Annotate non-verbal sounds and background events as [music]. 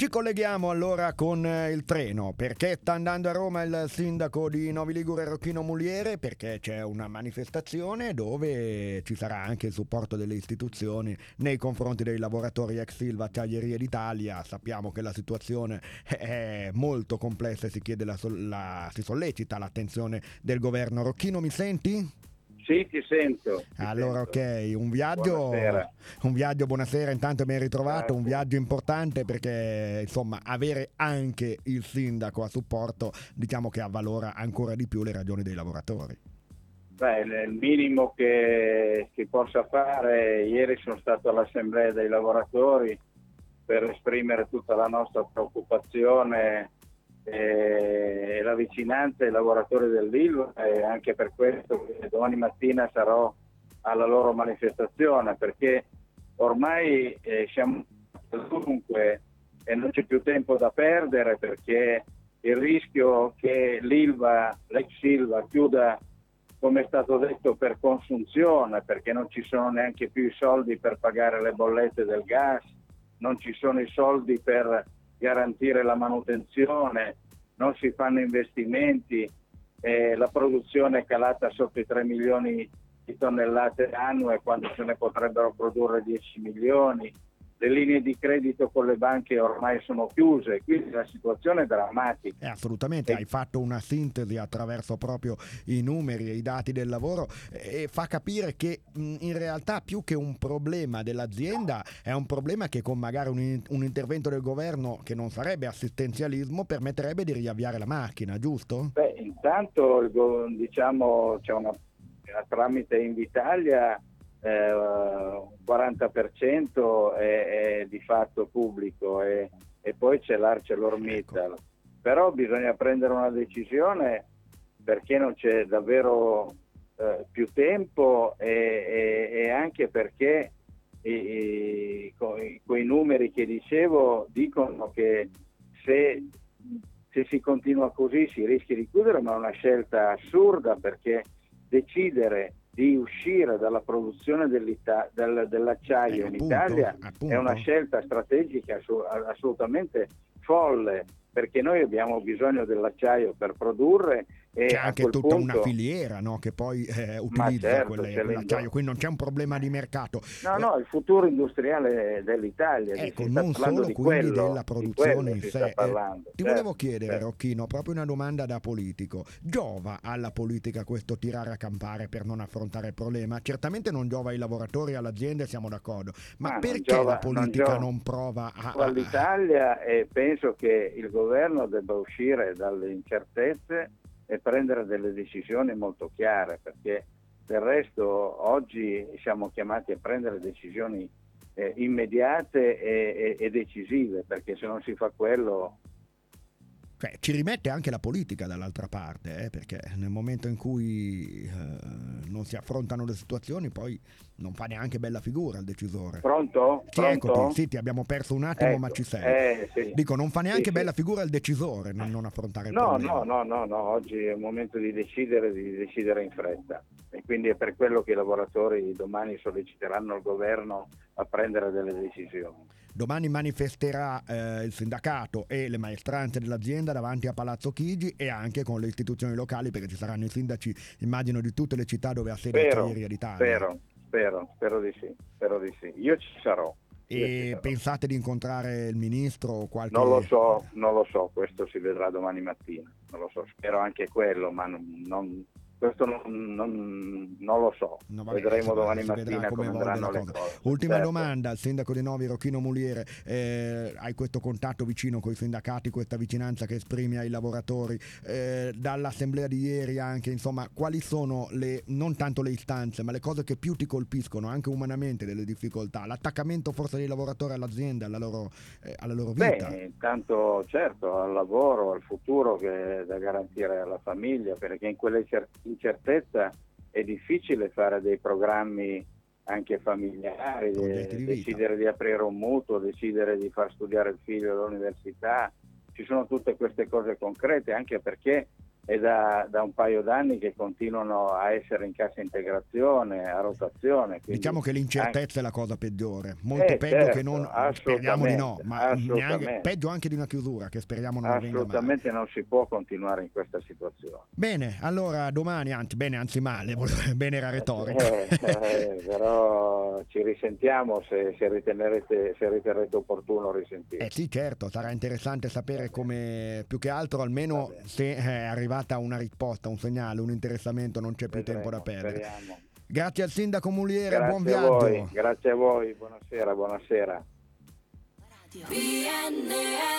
Ci colleghiamo allora con eh, il treno. Perché sta andando a Roma il sindaco di Novi Ligure Rocchino Muliere? Perché c'è una manifestazione dove ci sarà anche il supporto delle istituzioni nei confronti dei lavoratori ex Silva Acciaierie d'Italia. Sappiamo che la situazione [laughs] è molto complessa e si, la, la, si sollecita l'attenzione del governo. Rocchino, mi senti? Sì, ti sento. Ti allora, sento. ok, un viaggio, buonasera. un viaggio, buonasera, intanto ben ritrovato, un viaggio importante perché insomma avere anche il sindaco a supporto diciamo che avvalora ancora di più le ragioni dei lavoratori. Beh, il minimo che si possa fare, ieri sono stato all'assemblea dei lavoratori per esprimere tutta la nostra preoccupazione e la vicinanza ai lavoratori dell'ILVA e anche per questo domani mattina sarò alla loro manifestazione perché ormai eh, siamo dunque e non c'è più tempo da perdere perché il rischio che l'Ilva, l'ex Silva chiuda come è stato detto per consunzione perché non ci sono neanche più i soldi per pagare le bollette del gas, non ci sono i soldi per garantire la manutenzione, non si fanno investimenti, eh, la produzione è calata sotto i 3 milioni di tonnellate annue quando se ne potrebbero produrre 10 milioni le linee di credito con le banche ormai sono chiuse, quindi la situazione è drammatica. Eh, assolutamente, e... hai fatto una sintesi attraverso proprio i numeri e i dati del lavoro e fa capire che in realtà più che un problema dell'azienda è un problema che con magari un, un intervento del governo che non sarebbe assistenzialismo permetterebbe di riavviare la macchina, giusto? Beh, intanto diciamo c'è una tramite Invitalia eh, un 40% è, è, di fatto pubblico e, e poi c'è l'ArcelorMittal. Ecco. Però bisogna prendere una decisione perché non c'è davvero eh, più tempo e, e, e anche perché i, i, quei numeri che dicevo dicono che se, se si continua così si rischia di chiudere, ma è una scelta assurda perché decidere di uscire dalla produzione del, dell'acciaio eh, in Italia appunto. è una scelta strategica assolutamente folle perché noi abbiamo bisogno dell'acciaio per produrre e c'è anche tutta punto... una filiera no? che poi eh, utilizza certo, quelle, quell'acciaio, quindi non c'è un problema di mercato. No, no, il futuro industriale dell'Italia. Ecco, non solo quindi quello, della produzione in sé. Eh, parlando, ti certo, volevo chiedere, certo. Rocchino, proprio una domanda da politico. Giova alla politica questo tirare a campare per non affrontare il problema? Certamente non giova ai lavoratori e all'aziende, siamo d'accordo, ma, ma perché giova, la politica non, non prova a... All'Italia e penso che il governo debba uscire dalle incertezze e prendere delle decisioni molto chiare, perché del resto oggi siamo chiamati a prendere decisioni eh, immediate e, e, e, decisive, perché se non si fa quello cioè, ci rimette anche la politica dall'altra parte, eh, perché nel momento in cui eh, non si affrontano le situazioni poi non fa neanche bella figura il decisore. Pronto? Sì, Pronto? eccoti, sì, ti abbiamo perso un attimo, ecco. ma ci sei. Eh, sì. Dico, non fa neanche sì, bella figura il decisore nel non affrontare il no, problema. No, no, no, no, oggi è il momento di decidere, di decidere in fretta e quindi è per quello che i lavoratori domani solleciteranno il governo a prendere delle decisioni. Domani manifesterà eh, il sindacato e le maestranze dell'azienda davanti a Palazzo Chigi e anche con le istituzioni locali perché ci saranno i sindaci, immagino, di tutte le città dove ha sede Acciaieria d'Italia. Spero, spero, spero di sì, spero di sì. Io ci sarò. E pensate di incontrare il ministro o qualche... Non lo so, non lo so, questo si vedrà domani mattina, non lo so, spero anche quello, ma non, non questo non, non, non, lo so, no, vabbè, vedremo domani mattina come, come andranno le cose. Ultima certo. domanda al sindaco di Novi, Rocchino Muliere, eh, hai questo contatto vicino con i sindacati, questa vicinanza che esprimi ai lavoratori, eh, dall'assemblea di ieri anche, insomma, quali sono le, non tanto le istanze, ma le cose che più ti colpiscono, anche umanamente delle difficoltà, l'attaccamento forse dei lavoratori all'azienda, alla loro, eh, alla loro vita? Beh, intanto certo al lavoro, al futuro che è da garantire alla famiglia, perché in quelle certezze incertezza è difficile fare dei programmi anche familiari, di decidere di aprire un mutuo, decidere di far studiare il figlio all'università, ci sono tutte queste cose concrete anche perché è da, da, un paio d'anni che continuano a essere in cassa integrazione, a rotazione. Diciamo che l'incertezza anche... è la cosa peggiore, molto eh, peggio certo, che non, speriamo di no, ma neanche, peggio anche di una chiusura che speriamo non venga Assolutamente non si può continuare in questa situazione. Bene, allora domani, anzi, bene, anzi male, [laughs] bene era retorica. Eh, eh, però ci risentiamo se, se, ritenerete, se riterrete opportuno risentire. Eh sì, certo, sarà interessante sapere come, più che altro almeno se è arrivato arrivata una risposta, un segnale, un interessamento, non c'è più Vedremo, tempo da perdere. Speriamo. Grazie al sindaco Muliere, grazie buon viaggio. Voi, grazie a voi, buonasera, buonasera. PNR